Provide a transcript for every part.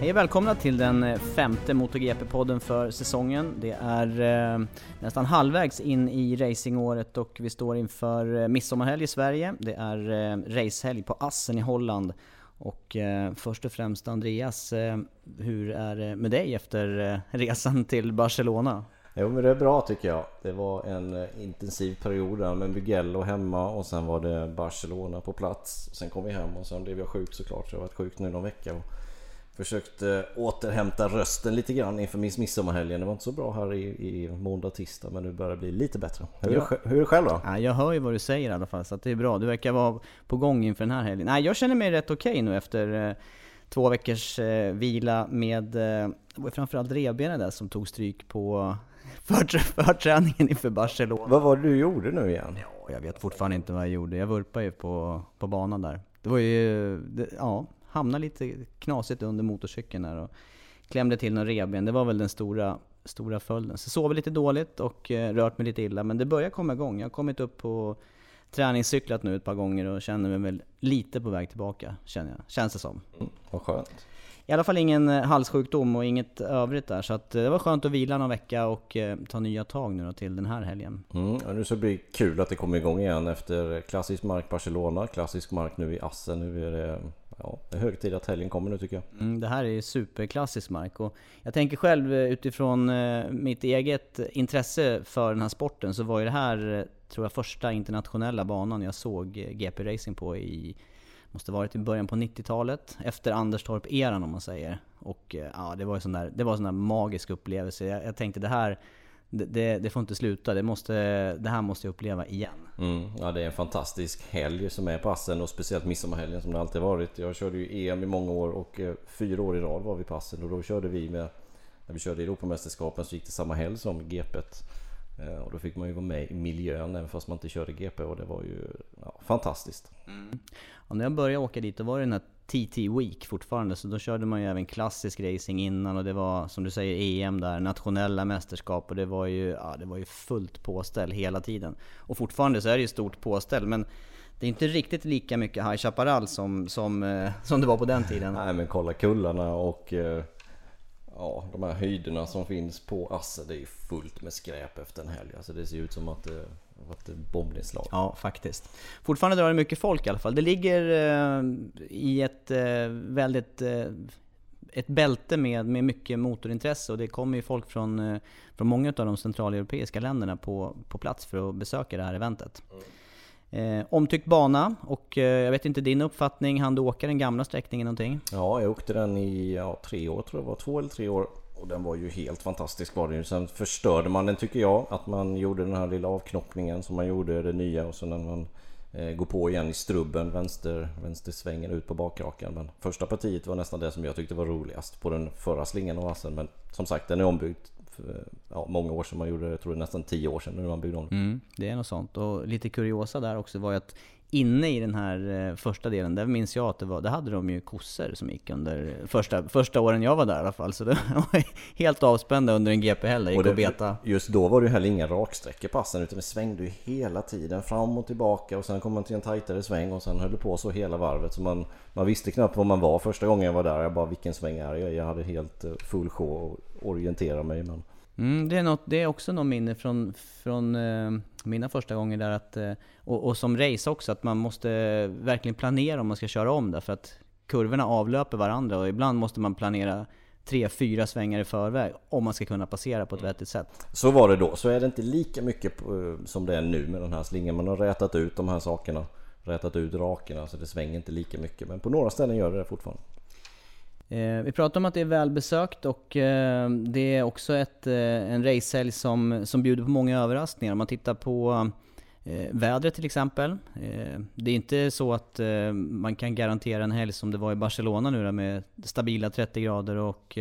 Hej och välkomna till den eh, femte MotoGP-podden för säsongen. Det är eh, nästan halvvägs in i racingåret och vi står inför eh, midsommarhelg i Sverige. Det är eh, racehelg på Assen i Holland. Och eh, först och främst Andreas, eh, hur är det med dig efter eh, resan till Barcelona? Jo men det är bra tycker jag. Det var en eh, intensiv period där med Mugello hemma och sen var det Barcelona på plats. Sen kom vi hem och sen blev jag sjuk såklart så jag har varit sjuk nu någon vecka. Och försökte återhämta rösten lite grann inför miss midsommarhelgen. Det var inte så bra här i, i måndag tisdag men nu börjar det bli lite bättre. Hur, är, Ja. det, hur är det själv då? Ja, jag hör ju vad du säger i alla fall, så det är bra. Du verkar vara på gång inför den här helgen. Nej, jag känner mig rätt okej nu efter eh, två veckors eh, vila med, eh, framförallt revbenen där som tog stryk på för, förträningen inför Barcelona. Vad var det du gjorde nu igen? Ja, jag vet fortfarande inte vad jag gjorde. Jag vurpade ju på, på banan där. Det var ju, det, ja, hamnade lite knasigt under motorcykeln där och klämde till någon revben. Det var väl den stora, stora följden. Så sov lite dåligt och eh, rört mig lite illa. Men det börjar komma igång. Jag har kommit upp på träningscyklat nu ett par gånger och känner mig väl lite på väg tillbaka, känner jag. Känns det som. Mm, vad skönt. I alla fall ingen eh, halssjukdom och inget övrigt där. Så att eh, det var skönt att vila någon vecka och ta nya tag nu då till den här helgen. Mm, och nu så blir det kul att det kommer igång igen efter klassisk mark Barcelona, klassisk mark nu i Assen. Nu är det, ja, det är hög tid att helgen kommer nu tycker jag. Mm, det här är ju superklassisk mark och jag tänker själv eh, utifrån eh, mitt eget intresse för den här sporten så var ju det här, eh, tror jag, första internationella banan jag såg GP-racing på i, måste varit i början på 90-talet, efter Anderstorp-eran om man säger. Och ja, det var ju sån där, det var en sån där magisk upplevelse. Jag, jag tänkte det här, det, det, det får inte sluta, det, måste, det här måste jag uppleva igen. Mm, ja det är en fantastisk helg som är på Assen och speciellt midsommarhelgen som det alltid varit. Jag körde ju EM i många år och eh, fyra år i rad var vi på Assen och då körde vi med när vi körde Europamästerskapen så gick det samma helg som GP. Eh, Och då fick man ju vara med i miljön även fast man inte körde GP och det var ju ja, fantastiskt. Mm. Ja, när jag började åka dit, då var det den här TT Week fortfarande, så då körde man ju även klassisk racing innan och det var som du säger EM där, nationella mästerskap och det var ju, ja, det var ju fullt påställ hela tiden. Och fortfarande så är det ju stort påställ men det är inte riktigt lika mycket High Chaparral som, som, eh, som det var på den tiden. Nej men kolla kullarna och eh, ja, de här höjderna som finns på Asse, Det är ju fullt med skräp efter en helg. Alltså det ser ut som att eh, varit ett bombnedslag. Ja, faktiskt. Fortfarande drar det mycket folk i alla fall. Det ligger eh, i ett eh, väldigt... Eh, ett bälte med, med mycket motorintresse och det kommer ju folk från, eh, från många av de centraleuropeiska länderna på, på plats för att besöka det här eventet. Eh, omtyckt bana och eh, jag vet inte din uppfattning, hann du åka den gamla sträckningen någonting? Ja, jag åkte den i ja, tre år tror jag det var. Två eller tre år. Och den var ju helt fantastisk var den ju. Sen förstörde man den tycker jag. Att man gjorde den här lilla avknoppningen som man gjorde det nya och sen när man eh, går på igen i strubben, vänster, vänstersvängen ut på bakrakan. Men första partiet var nästan det som jag tyckte var roligast på den förra slingan och assen. Men som sagt den är ombyggd för, ja, många år sedan man gjorde det. Jag tror det är nästan tio år sedan när man byggde om mm, Det är något sånt. Och lite kuriosa där också var ju att inne i den här eh, första delen, där minns jag att det var, där hade de ju kossor som gick under första, första åren jag var där i alla fall. Så det var helt avspända under en GP-helg, gick och, och beta. Just då var det ju heller inga raksträckor passen, utan det svängde ju hela tiden fram och tillbaka och sen kom man till en tajtare sväng och sen höll det på så hela varvet. Så man, man visste knappt var man var första gången jag var där. Jag bara, vilken sväng är jag Jag hade helt eh, full sjå och orientera mig. Men... Mm, det, är något, det är också något minne från, från eh, mina första gånger där att, eh, och, och, som race också, att man måste verkligen planera om man ska köra om där för att kurvorna avlöper varandra och ibland måste man planera tre, fyra svängar i förväg om man ska kunna passera på ett vettigt sätt. Så var det då. Så är det inte lika mycket eh, som det är nu med den här slingan. Man har rätat ut de här sakerna. Rätat ut rakerna så det svänger inte lika mycket. Men på några ställen gör det det fortfarande. Eh, vi pratar om att det är välbesökt och eh, det är också ett, eh, en racehelg som, som bjuder på många överraskningar. Om man tittar på vädret till exempel. det är inte så att man kan garantera en helg som det var i Barcelona nu med stabila 30 grader och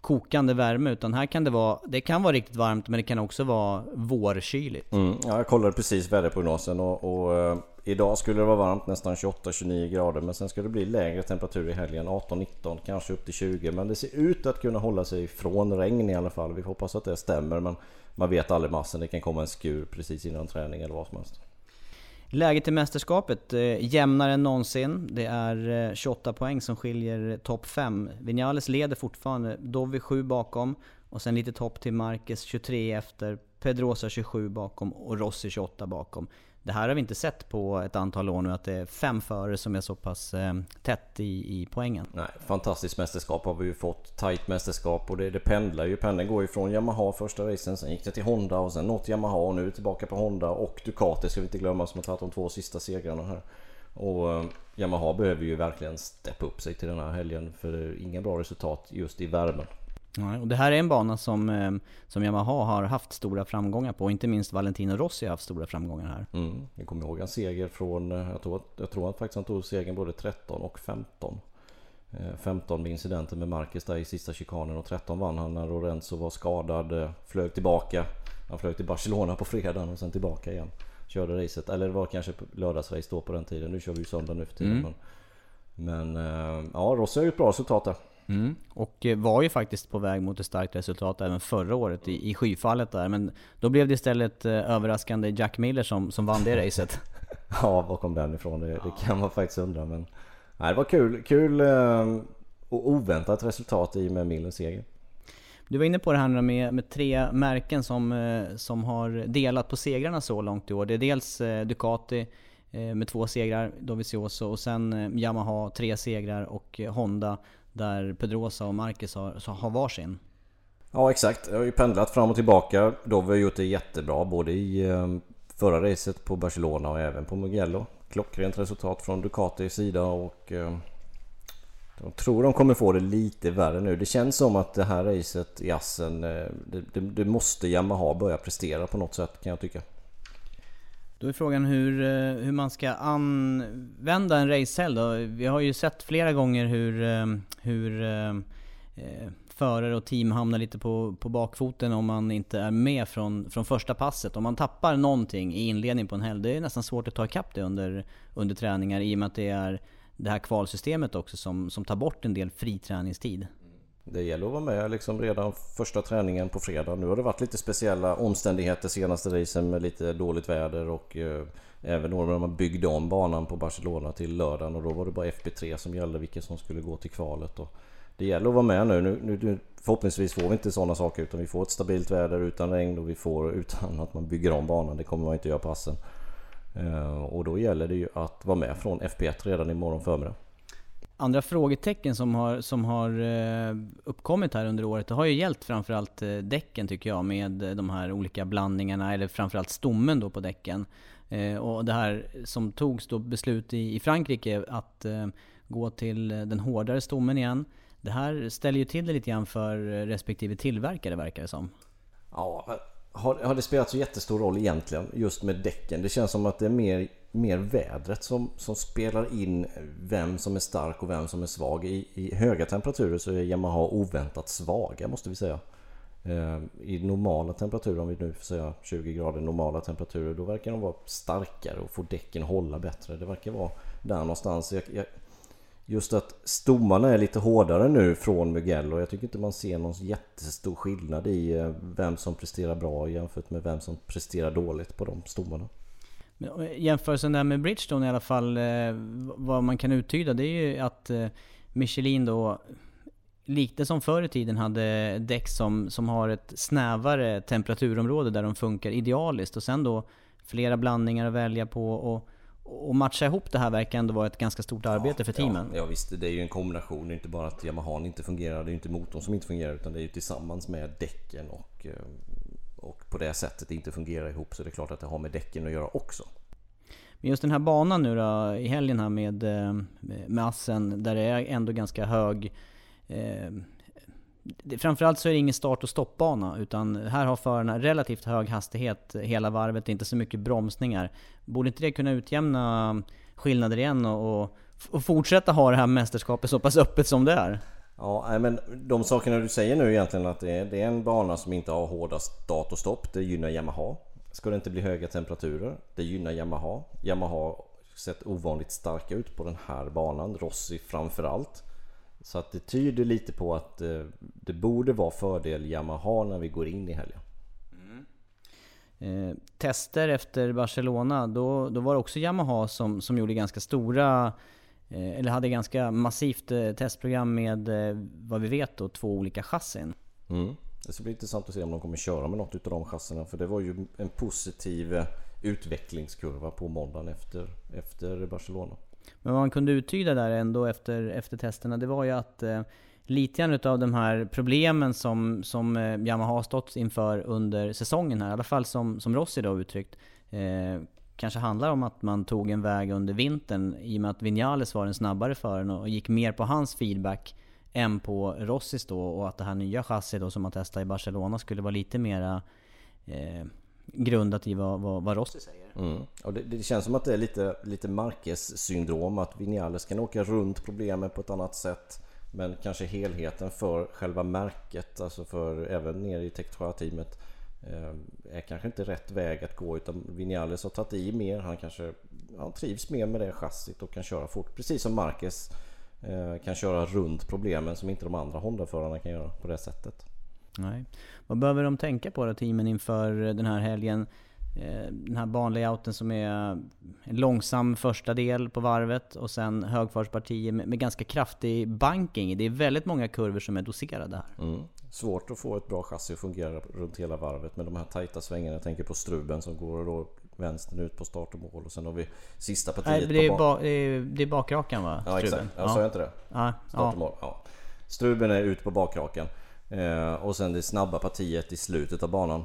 kokande värme. Utan här kan det vara, det kan vara riktigt varmt men det kan också vara vårkyligt. Mm, ja, jag kollade precis väderprognosen och, och eh, Idag skulle det vara varmt, nästan 28-29 grader. Men sen ska det bli lägre temperatur i helgen. 18-19, kanske upp till 20. Men det ser ut att kunna hålla sig från regn i alla fall. Vi hoppas att det stämmer. Men man vet aldrig massen. Det kan komma en skur precis innan träning eller vad som helst. Läget i mästerskapet, eh, jämnare än någonsin. Det är eh, 28 poäng som skiljer eh, topp 5. Vinales leder fortfarande, Dovi 7 bakom. Och sen lite topp till Marquez 23 efter. Pedrosa 27 bakom och Rossi 28 bakom. Det här har vi inte sett på ett antal år nu, att det är fem före som är så pass eh, tätt i, i poängen. Nej, fantastiskt mästerskap har vi ju fått. Tight mästerskap och det, det pendlar ju. Pendeln går ju från Yamaha första racen, sen gick det till Honda och sen något Yamaha och nu tillbaka på Honda och Ducati ska vi inte glömma som har tagit de två sista segrarna här. Och eh, Yamaha behöver ju verkligen steppa upp sig till den här helgen för det är inga bra resultat just i värmen. Ja, och det här är en bana som, eh, som Yamaha har haft stora framgångar på. Inte minst Valentino Rossi har haft stora framgångar här. Mm, jag kommer ihåg en seger från, eh, jag tror, jag tror att faktiskt han tog segern både 13 och 15. 15 eh, med incidenten med Marquez där i sista chikanen och 13 vann han när Lorenzo var skadad. Flög tillbaka. Han flög till Barcelona på fredagen och sen tillbaka igen. Körde racet, eller det var kanske lördagsrace då på den tiden. Nu kör vi ju söndag nu för tiden. Mm. Men, men ja, Rossi har ju ett bra resultat där. Mm. Och eh, var ju faktiskt på väg mot ett starkt resultat även förra året i, i skyfallet där. Men då blev det istället eh, överraskande Jack Miller som, som vann det racet. ja, var kom den ifrån? Det, det, kan man faktiskt undra. Men nej, det var kul, kul eh, och oväntat resultat i med Millers seger. Du var inne på det här med, med tre märken som, som har delat på segrarna så långt i år. Det är dels Ducati med två segrar, Dovizioso, och sen Yamaha tre segrar och Honda där Pedrosa och Marcus har, har varsin. Ja exakt, jag har ju pendlat fram och tillbaka. Då har vi gjort det jättebra både i eh, förra racet på Barcelona och även på Mugello. Klockrent resultat från Ducatis sida och eh, jag tror de kommer få det lite värre nu. Det känns som att det här racet i Assen, eh, det, det, det måste Yamaha börja prestera på något sätt kan jag tycka. Då är frågan hur, eh, hur man ska använda en racehelg då. Vi har ju sett flera gånger hur, eh, hur eh, eh, förare och team hamnar lite på, på bakfoten om man inte är med från, från första passet. Om man tappar någonting i inledningen på en helg, det är nästan svårt att ta ikapp det under, under träningar i och med att det är det här kvalsystemet också som, som tar bort en del fri träningstid. Det gäller att vara med liksom redan första träningen på fredag. Nu har det varit lite speciella omständigheter senaste racen med lite dåligt väder och eh, även då när man byggde om banan på Barcelona till lördagen och då var det bara FP3 som gällde vilka som skulle gå till kvalet. Och det gäller att vara med nu. Nu, nu. Förhoppningsvis får vi inte sådana saker utan vi får ett stabilt väder utan regn och vi får utan att man bygger om banan. Det kommer man inte göra passen. Eh, och då gäller det ju att vara med från FP1 redan imorgon förmiddag. Andra frågetecken som har, som har eh, uppkommit här under året, det har ju gällt framförallt eh, däcken tycker jag med de här olika blandningarna, eller framförallt stommen då på däcken. Eh, och det här som togs då beslut i, i Frankrike att gå till den hårdare stommen igen. Det här ställer ju till det lite grann för respektive tillverkare verkar det som. Ja, har, har det spelat så jättestor roll egentligen just med däcken? Det känns som att det är mer, mer vädret som, som spelar in vem som är stark och vem som är svag. I, I höga temperaturer så är Yamaha oväntat svaga måste vi säga. Eh, I normala temperaturer, om vi nu får säga 20 grader normala temperaturer, då verkar de vara starkare och få däcken hålla bättre. Det verkar vara där någonstans. Jag, jag, just att stommarna är lite hårdare nu från Mugello. Jag tycker inte man ser någon jättestor skillnad i eh, vem som presterar bra jämfört med vem som presterar dåligt på de stommarna. Eh, jämförelsen där med Bridgestone i alla fall, eh, vad man kan uttyda det är ju att Michelin då Lite som förr i tiden hade däck som, som har ett snävare temperaturområde där de funkar idealiskt och sen då flera blandningar att välja på och, och matcha ihop det här verkar ändå vara ett ganska stort arbete ja, för teamen. Ja, ja visst, det är ju en kombination. Det är inte bara att Yamaha inte fungerar, det är inte motorn som inte fungerar utan det är ju tillsammans med däcken och, eh, och på det sättet det inte fungerar ihop så det är klart att det har med däcken att göra också. Men just den här banan nu då i helgen här med, eh, med Assen där det är ändå ganska hög Eh, framförallt så är det ingen start och stoppbana utan här har förarna relativt hög hastighet hela varvet, inte så mycket bromsningar. Borde inte det kunna utjämna skillnader igen och, och, och fortsätta ha det här mästerskapet så pass öppet som det är? Ja, men de sakerna du säger nu egentligen att det är, det är en bana som inte har hårda start och stopp. Det gynnar Yamaha. Ska det inte bli höga temperaturer? Det gynnar Yamaha. Yamaha har sett ovanligt starka ut på den här banan. Rossi framförallt. Så att det tyder lite på att eh, det borde vara fördel Yamaha när vi går in i helgen. Mm. Eh, tester efter Barcelona, då, då var det också Yamaha som, som gjorde ganska stora eh, eller hade ganska massivt eh, testprogram med vad vi vet då två olika chassin. Mm. Det ska bli intressant att se om de kommer köra med något utav de chassierna för det var ju en positiv utvecklingskurva på måndagen efter, efter Barcelona. Men vad man kunde uttyda där ändå efter, efter testerna, det var ju att eh, lite grann utav de här problemen som, som eh, Yamaha har stått inför under säsongen här, i alla fall som, som Rossi då uttryckt, eh, kanske handlar om att man tog en väg under vintern i och med att Vinales var den snabbare föraren och gick mer på hans feedback än på Rossis då och att det här nya chassit då som man testade i Barcelona skulle vara lite mera eh, grundat i vad, vad, vad Rossi säger. Mm. Och det, det, känns som att det är lite, lite Marquez syndrom att Vinales kan åka runt problemen på ett annat sätt. Men kanske helheten för själva märket, alltså för även ner i Tektroa-teamet eh, är kanske inte rätt väg att gå utan Vinales har tagit i mer. Han kanske han trivs mer med det chassit och kan köra fort. Precis som Marquez eh, kan köra runt problemen som inte de andra Honda-förarna kan göra på det sättet. Nej. Vad behöver de tänka på då, teamen inför den här helgen? Eh, den här banlayouten som är en långsam första del på varvet och sen högfartspartier med, med, ganska kraftig banking. Det är väldigt många kurvor som är doserade här. Mm. Svårt att få ett bra chassi att fungera runt hela varvet med de här tajta svängarna. Jag tänker på Struben som går då vänstern ut på start och mål och sen har vi sista partiet Nej, det, är ba, det, är, bakrakan va? Ja exakt, ja, ja. sa jag inte det? Ja, start och mål. Ja. Struben är ut på bakrakan. Eh, och sen det snabba partiet i slutet av banan.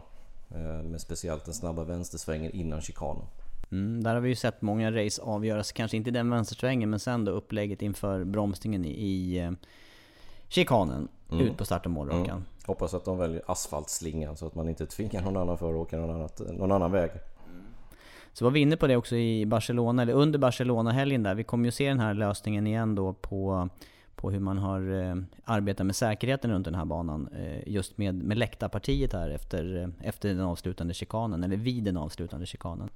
Eh, med speciellt den snabba vänstersvängen innan chikanen. Mm, där har vi ju sett många race avgöras, kanske inte i den vänstersvängen men sen då upplägget inför bromsningen i, i eh, chikanen. Mm. Ut på start och målrakan. Mm. Hoppas att de väljer asfaltslingan så att man inte tvingar någon annan för att åka någon, annat, någon annan väg. Så var vi inne på det också i Barcelona, eller under Barcelona-helgen där. Vi kommer ju se den här lösningen igen då på på hur man har eh, arbetat med säkerheten runt den här banan. Eh, just med, med läktarpartiet här efter, eh, efter den avslutande chikanen, eller vid den avslutande chikanen.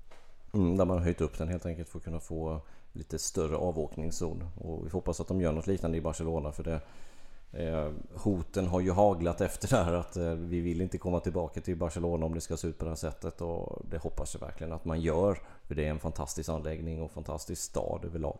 Mm, där man har höjt upp den helt enkelt för att kunna få lite större avåkningszon. Och vi får hoppas att de gör något liknande i Barcelona för det eh, Hoten har ju haglat efter det här att eh, vi vill inte komma tillbaka till Barcelona om det ska se ut på det här sättet och det hoppas jag verkligen att man gör. För det är en fantastisk anläggning och fantastisk stad överlag.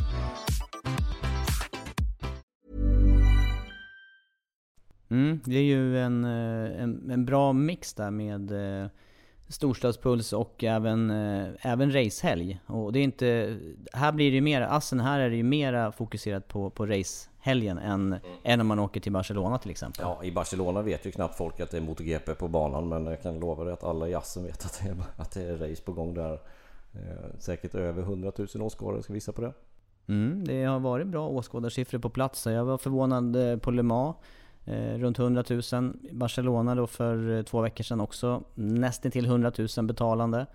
Mm, det är ju en, eh, en, en bra mix där med eh, storstadspuls och även, eh, även racehelg. Och det är inte, här blir det ju mer, assen här är det ju mera fokuserat på, på racehelgen än, än om man åker till Barcelona till exempel. Ja, i Barcelona vet ju knappt folk att det är MotoGP på banan men jag kan lova dig att alla i assen vet att det är, att det är race på gång där. Säkert över 100 000 åskådare ska visa på det. Mm, det har varit bra åskådarsiffror på plats. Jag var förvånad på Le Mans. Eh, runt 100 000. Barcelona då för eh, två veckor sedan också. Nästan till 100 000 betalande.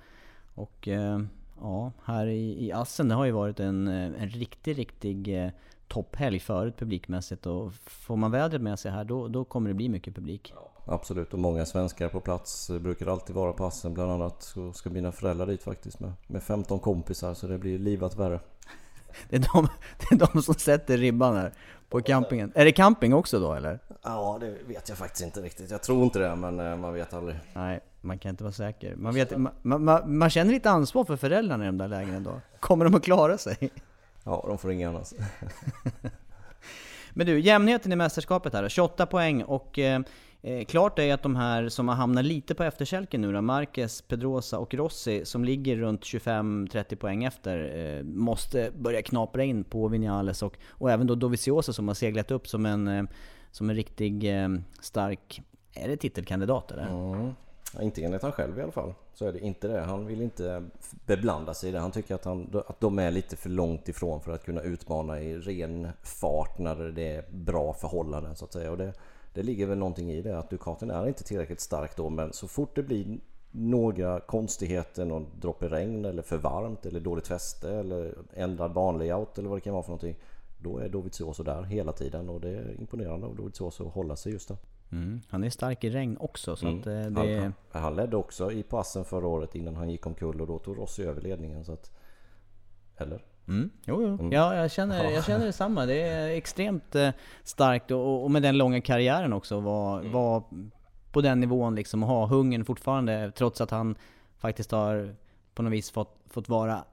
Och eh, ja, här i, i Assen det har ju varit en, en riktig, riktig topphelg förut publikmässigt. Och får man vädret med sig här då, då kommer det bli mycket publik. Absolut, och många svenskar på plats brukar alltid vara på Assen. Bland annat så ska mina föräldrar dit faktiskt med, med 15 kompisar så det blir livat värre. Det är, de, det är de som sätter ribban här på campingen. Är det camping också då eller? Ja, det vet jag faktiskt inte riktigt. Jag tror inte det, men eh, man vet aldrig. Nej, man kan inte vara säker. Man, vet, man, man, man känner lite ansvar för föräldrarna i de där lägena då. Kommer de att klara sig? Ja, de får ringa annars. Men du, jämnheten i mästerskapet här 28 poäng och eh, eh, klart är att de här som har hamnat lite på efterkälken nu då, Marquez, Pedrosa och Rossi, som ligger runt 25-30 poäng efter, eh, måste börja knapra in på Vinales och, och även då Dovizioso som har seglat upp som en, eh, som en riktig eh, stark, är det titelkandidat eller? Mm. Ja, inte enligt han själv i alla fall. Så är det inte det. Han vill inte beblanda sig i det. Han tycker att, han, att de är lite för långt ifrån för att kunna utmana i ren fart när det är bra förhållanden så att säga. Och det, det ligger väl någonting i det att Ducatin är inte tillräckligt stark då men så fort det blir några konstigheter, någon dropp i regn eller för varmt eller dåligt fäste eller ändrad banlayout eller vad det kan vara för någonting. Då är Dovizioso där hela tiden och det är imponerande av Dovizioso att hålla sig just där. Mm. Han är stark i regn också så Mm. eh, det... Han, han ledde också i passen förra året innan han gick omkull och då tog Rossi över ledningen så att... Eller? Mm, jo, jo. Ja, jag känner, jag känner detsamma. Det är extremt eh, starkt och, och med den långa karriären också vara Mm. var på den nivån liksom och ha hungern fortfarande trots att han faktiskt har på något vis fått, fått vara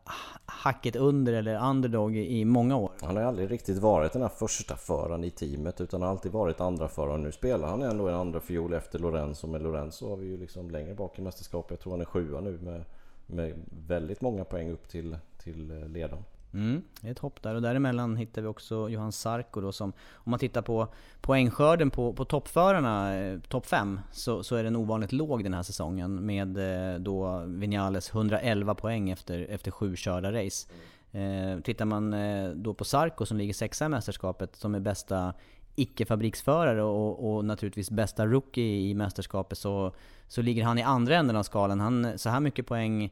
hacket under eller underdog i, i många år. Han har aldrig riktigt varit den här första föraren i teamet utan har alltid varit andra föraren. Nu spelar han ändå en andra fiol efter Lorenzo. Men Lorenzo har vi ju liksom längre bak i mästerskapet. Jag tror han är sjua nu med, med väldigt många poäng upp till, till eh, ledaren. Mm, det är ett hopp där och däremellan hittar vi också Johan Sarko då som Om man tittar på poängskörden på, på toppförarna, eh, topp 5 så, så är den ovanligt låg den här säsongen med eh, då Vinales 111 poäng efter, efter sju körda race. Eh, tittar man eh, då på Sarko som ligger sexa i mästerskapet som är bästa icke-fabriksförare och, och naturligtvis bästa rookie i mästerskapet så, så ligger han i andra änden av skalan. Han, så här mycket poäng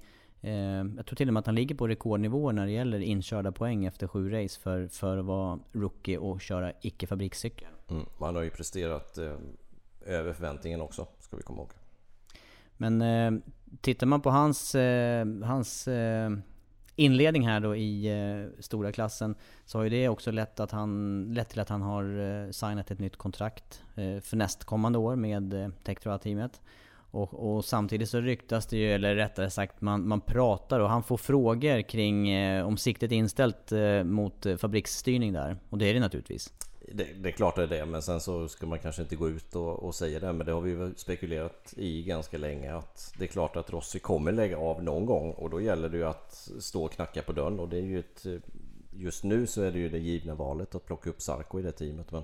jag tror till och med att han ligger på rekordnivåer när det gäller inkörda poäng efter sju race för, för att vara rookie och köra icke-fabrikscykel. Mm. Han har ju presterat eh, över förväntningen också, ska vi komma ihåg. Men eh, tittar man på hans, eh, hans eh, inledning här då i eh, stora klassen så har ju det också lett, att han, lett till att han har eh, signat ett nytt kontrakt eh, för nästkommande år med eh, Tektroa-teamet. Och, och, samtidigt så ryktas det ju, eller rättare sagt man, man pratar och han får frågor kring eh, om siktet är inställt eh, mot fabriksstyrning där. Och det är det naturligtvis. Det, det, är klart det är det, men sen så ska man kanske inte gå ut och, och säga det. Men det har vi ju spekulerat i ganska länge att det är klart att Rossi kommer lägga av någon gång och då gäller det ju att stå och knacka på dörren och det är ju ett Just nu så är det ju det givna valet att plocka upp Sarko i det teamet men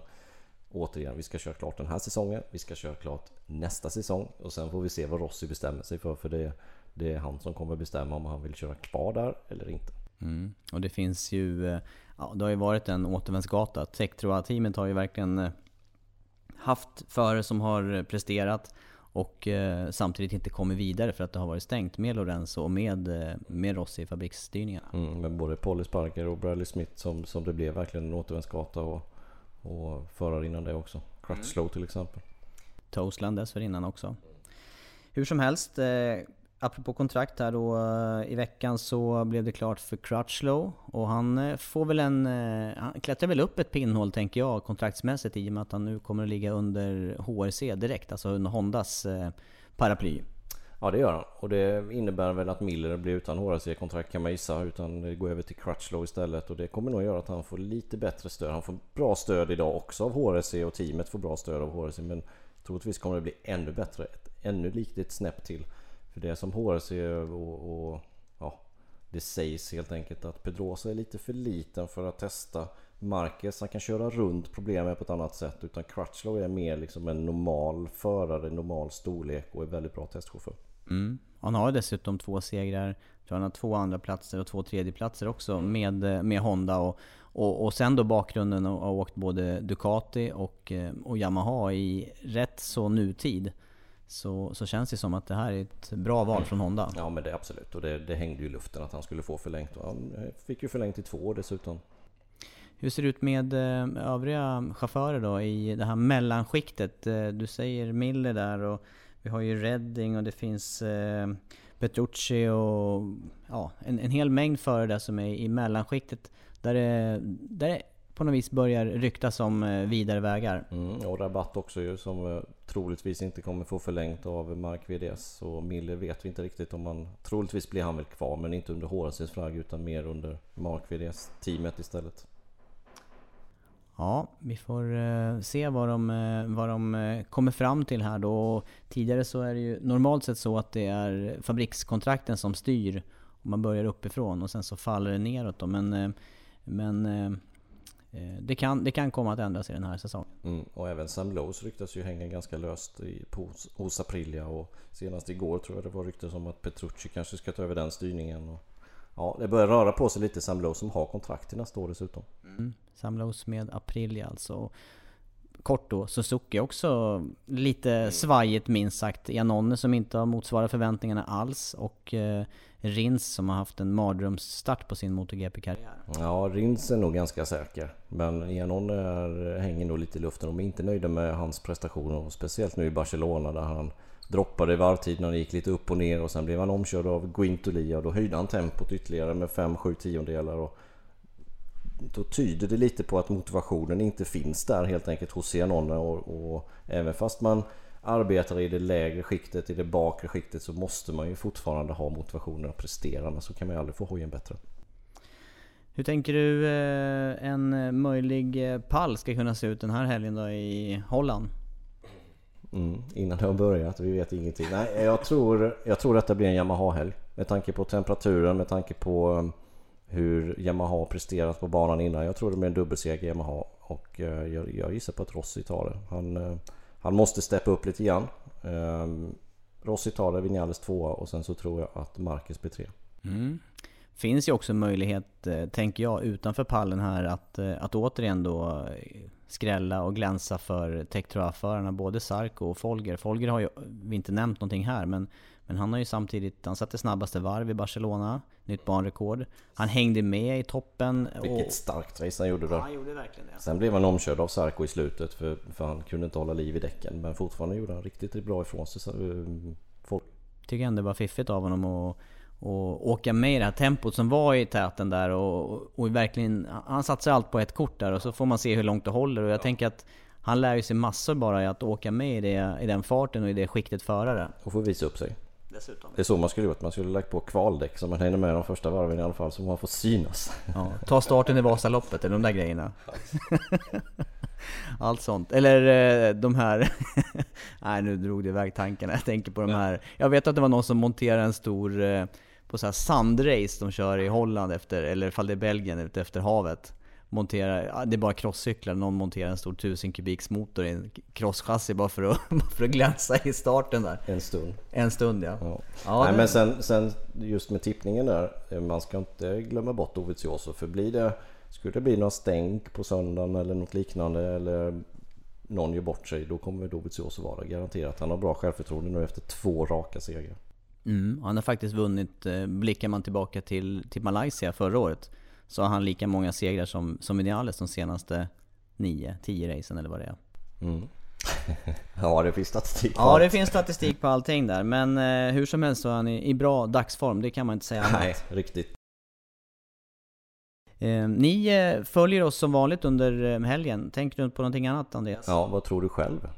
Återigen, vi ska köra klart den här säsongen, vi ska köra klart nästa säsong och sen får vi se vad Rossi bestämmer sig för för det, det är han som kommer bestämma om han vill köra kvar där eller inte. Mm. Och det finns ju, eh, ja, det har ju varit en återvändsgata. Tektroa-teamet har ju verkligen eh, haft förare som har presterat och eh, samtidigt inte kommit vidare för att det har varit stängt med Lorenzo och med, eh, med Rossi i fabriksstyrningarna. Mm, men både Polly Sparker och Bradley Smith som, som det blev verkligen en återvändsgata och, och förare innan det också. Crutchlow mm. till exempel. Toastland dessförinnan också. Hur som helst, eh, apropå kontrakt här då, eh, i veckan så blev det klart för Crutchlow och han eh, får väl en... Eh, han klättrar väl upp ett pinnhål tänker jag kontraktsmässigt i och med att han nu kommer att ligga under HRC direkt, alltså under Hondas paraply. Ja det gör han och det innebär väl att Miller blir utan HRC-kontrakt kan man gissa utan det går över till Crutchlow istället och det kommer nog göra att han får lite bättre stöd. Han får bra stöd idag också av HRC och teamet får bra stöd av HRC men troligtvis kommer det bli ännu bättre, ett ännu likt snäpp till. För det är som HRC och, och ja, det sägs helt enkelt att Pedrosa är lite för liten för att testa Marquez. Han kan köra runt problemet på ett annat sätt utan Crutchlow är mer liksom en normal förare, normal storlek och är väldigt bra testchaufför. Mm. Han har dessutom två segrar, jag tror han har två andra platser och två tredjeplatser också med, med Honda. Och, och, och sen då bakgrunden och har åkt både Ducati och, och Yamaha i rätt så nutid så, så känns det som att det här är ett bra val från Honda. Ja men det är absolut och det, det hängde ju i luften att han skulle få förlängt och han fick ju förlängt i två år dessutom. Hur ser det ut med eh, övriga chaufförer då i det här mellanskiktet? Eh, du säger Miller där och vi har ju Redding och det finns eh, Petrucci och ja, en, en hel mängd förare där som är i mellanskiktet. Där det, där det på något vis börjar ryktas om eh, vidare vägar. Mm, och Rabatt också ju som eh, troligtvis inte kommer få förlängt av Mark VDS. Och Miller vet vi inte riktigt om han... Troligtvis blir han väl kvar men inte under HRCs flagg utan mer under Mark VDS teamet istället. Ja, vi får uh, se vad de, uh, vad de uh, kommer fram till här då. Tidigare så är det ju normalt sett så att det är fabrikskontrakten som styr. Man börjar uppifrån och sen så faller det neråt då. Men, men Eh, det kan, det kan komma att ändras i den här säsongen. Mm, och även Sam Lowe's ryktas ju hänga ganska löst i, på, hos Aprilia och senast igår tror jag det var rykten om att Petrucci kanske ska ta över den styrningen. Och, ja, det börjar röra på sig lite Sam Lowe som har kontrakt till nästa år dessutom. Mm, Sam Lowe's med Aprilia alltså. Kort då, Suzuki också lite mm. svajigt minst sagt. Janone som inte har motsvarat förväntningarna alls och eh, Rins som har haft en mardrömsstart på sin MotoGP-karriär. Ja, Rins är nog ganska säker. Men Janone hänger nog lite i luften. De är inte nöjda med hans prestationer. Speciellt nu i Barcelona där han droppade i varvtid när det gick lite upp och ner och sen blev han omkörd av Guintoli och då höjde han tempot ytterligare med 5-7 tiondelar. Och då tyder det lite på att motivationen inte finns där helt enkelt hos Cianone och, och även fast man arbetar i det lägre skiktet, i det bakre skiktet så måste man ju fortfarande ha motivationen att prestera. Annars så kan man ju aldrig få hojen bättre. Hur tänker du eh, en möjlig eh, pall ska kunna se ut den här helgen då i Holland? Mm, innan det har börjat, vi vet ingenting. Nej, jag tror, jag tror att det blir en Yamaha-helg. Med tanke på temperaturen, med tanke på um, hur Yamaha presterat på banan innan. Jag tror det blir en dubbelseger Yamaha och eh, jag, jag gissar på att Rossi tar det. Han, eh, han måste steppa upp lite grann. Ehm, Rossi tar det, Vinales tvåa och sen så tror jag att Marcus blir tre. Mm. Finns ju också möjlighet, eh, tänker jag, utanför pallen här att, att återigen då skrälla och glänsa för Tektroa-förarna, både Sarko och Folger. Folger har ju vi inte nämnt någonting här, men men han har ju samtidigt, han satte snabbaste varv i Barcelona, nytt banrekord. Han hängde med i toppen. Vilket starkt race han gjorde där. Ja, han gjorde verkligen det. Sen blev han omkörd av Sarko i slutet för, för han kunde inte hålla liv i däcken. Men fortfarande gjorde han riktigt bra ifrån sig. Folk. Tycker ändå det var fiffigt av honom att och åka med i det här tempot som var i täten där och, och verkligen, han satsar allt på ett kort där och så får man se hur långt det håller och jag ja. tänker att han lär ju sig massor bara i att åka med i, det, i den farten och i det skiktet förare. Och få visa upp sig dessutom. Det är så man skulle gjort. Man skulle lagt på kvaldäck så man hinner med de första varven i alla fall så man får synas. Ja, ta starten i Vasaloppet eller de där grejerna. Allt sånt. Eller eh, de här... Nej nu drog det iväg tankarna. Jag tänker på de här... Jag vet att det var någon som monterade en stor... På så här sandrace de kör i Holland efter, eller ifall det är Belgien, ute efter havet. Monterar, ja, det är bara crosscyklar, någon monterar en stor 1000 kubiks motor i en crosschassi bara för att, för att glänsa i starten där. En stund. En stund ja. Ja. Ja, Nej, det- men sen, sen just med tippningen där, man ska inte glömma bort Dovizioso för blir det, skulle det bli några stänk på söndagen eller något liknande eller någon gör bort sig, då kommer Dovizioso vara garanterat. Han har bra självförtroende nu efter två raka segrar. Mm, han har faktiskt vunnit, eh, blickar man tillbaka till, till Malaysia förra året, så har han lika många segrar som, som Vinales de senaste 9-10 racen eller vad det är. Mm. ja, det finns statistik på Ja, allt. det finns statistik på allting där, men eh, hur som helst så är han i, i bra dagsform, det kan man inte säga annat. Nej, riktigt. Eh, ni eh, följer oss som vanligt under eh, helgen. Tänker du på någonting annat Andreas? Ja, vad tror du själv?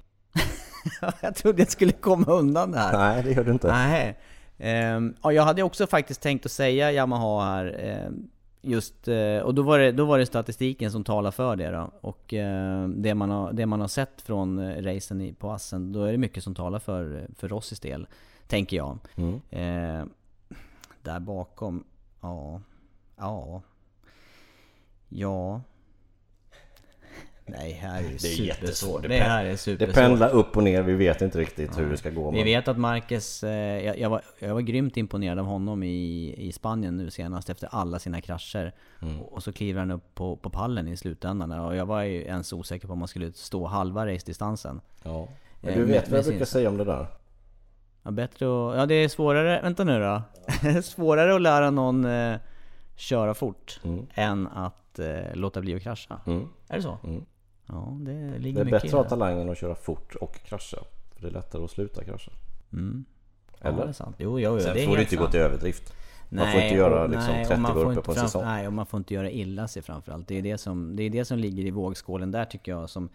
jag trodde jag skulle komma undan det här. Nej, det gör du inte. Nej. Ehm, ja, jag hade också faktiskt tänkt att säga Yamaha här. ehm, just, eh, och då var, det, då var det statistiken som talar för det då. Och eh, det, man har, det man har sett från eh, racen på Assen, då är det mycket som talar för, för Rossis del. Tänker jag. Mm. Där bakom, ja, ja, ja. Nej, här är det, Det är jättesvårt. Det, Det här är Det supersvårt. pendlar upp och ner, vi vet inte riktigt hur det ska gå. Vi men- vet att Marquez, eh, jag, jag, var, jag var grymt imponerad av honom i, i Spanien nu senast efter alla sina krascher. Mm. Och, så kliver han upp på, på pallen i slutändan. Och jag var ju ens osäker på om man skulle stå halva race-distansen. Ja. Men Eh, du med- vet vad jag brukar säga om det där? Ja, bättre att, ja det är svårare, vänta nu då. svårare att lära någon eh, köra fort Mm. än att eh, låta bli att krascha. Mm. Är det så? Ja, det Det ligger är mycket bättre att ha det. talangen att köra fort och krascha. För det är lättare att sluta krascha. Mm. Ja, Eller? det är sant. Jo, jo, jo Sen det är får det helt inte gå sant. till överdrift. Man får inte göra och- liksom nej, och 30 man får vurpor inte på en fram- säsong. Nej, och man får inte göra illa sig framförallt. Det är det som, det är det som ligger i vågskålen där tycker jag som...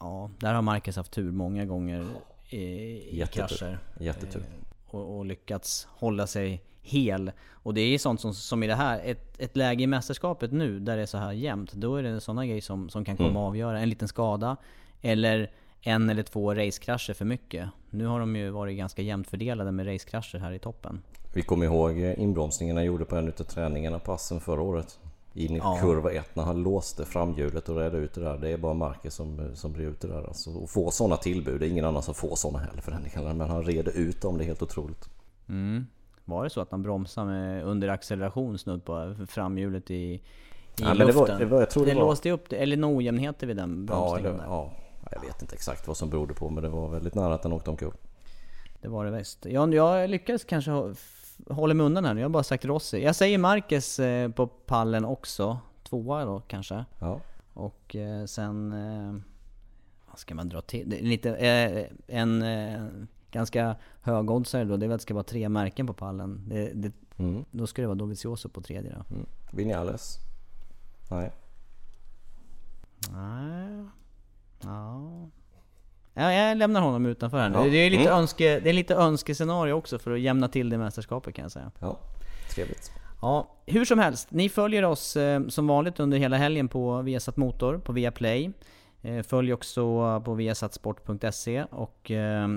Ja, där har Marcus haft tur många gånger i, i Jättetur. krascher. Jättetur. Eh, Och, och lyckats hålla sig hel. Och det är sånt som, som i det här, ett, ett läge i mästerskapet nu där det är så här jämnt. Då är det sådana grejer som, som kan komma Mm. avgöra. En liten skada. Eller en eller två racekrascher för mycket. Nu har de ju varit ganska jämnt fördelade med racekrascher här i toppen. Vi kommer ihåg eh, inbromsningen han gjorde på en utav träningarna på Assen förra året. In i Ja. kurva 1 när han låste framhjulet och redde ut det där. Det är bara Marcus som, eh, som blir ut det där. Alltså, och får sådana tillbud. Det är ingen annan som får sådana heller för den delen. Men han reder ut dem. Det är helt otroligt. Mm. Var det så att han bromsade med under acceleration snudd på framhjulet i, i Ja, men det var- luften? det var- jag tror det var- låste upp det, eller några ojämnheter vid den Ja, bromsningen eller, där. ja, jag vet inte exakt vad som berodde på men det var väldigt nära att den åkte omkull. Det var det väst. Ja, jag lyckades kanske hålla mig undan här nu. Jag har bara sagt Rossi. Jag säger Marquez eh, på pallen också. Tvåa då kanske. Ja. Och eh, sen... Eh, vad ska man dra till? Det lite, en ganska högoddsare då, det är väl att det ska vara tre märken på pallen. Det, det, Mm. Då ska det vara Dovizioso på tredje då. Mm. Vinales? Nej. Nej. Ja. ja. Jag lämnar honom utanför här nu. Ja. Det, är lite Mm. önske, det är lite önskescenario också för att jämna till det mästerskapet kan jag säga. Ja, trevligt. Ja, hur som helst. Ni följer oss eh, som vanligt under hela helgen på Viasat Motor, på Viaplay. Eh, följ också på viasatsport.se och eh,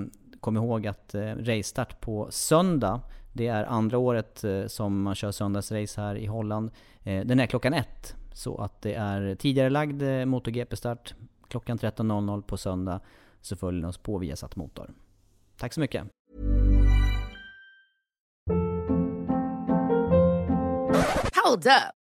kom ihåg att eh, racestart på söndag, det är andra året eh, som man kör söndagsrace här i Holland. Eh, den är klockan ett. Så att det är tidigarelagd eh, MotoGP-start klockan 13.00 på söndag. Så följ oss på Viasat Motor. Tack så mycket! Hold up.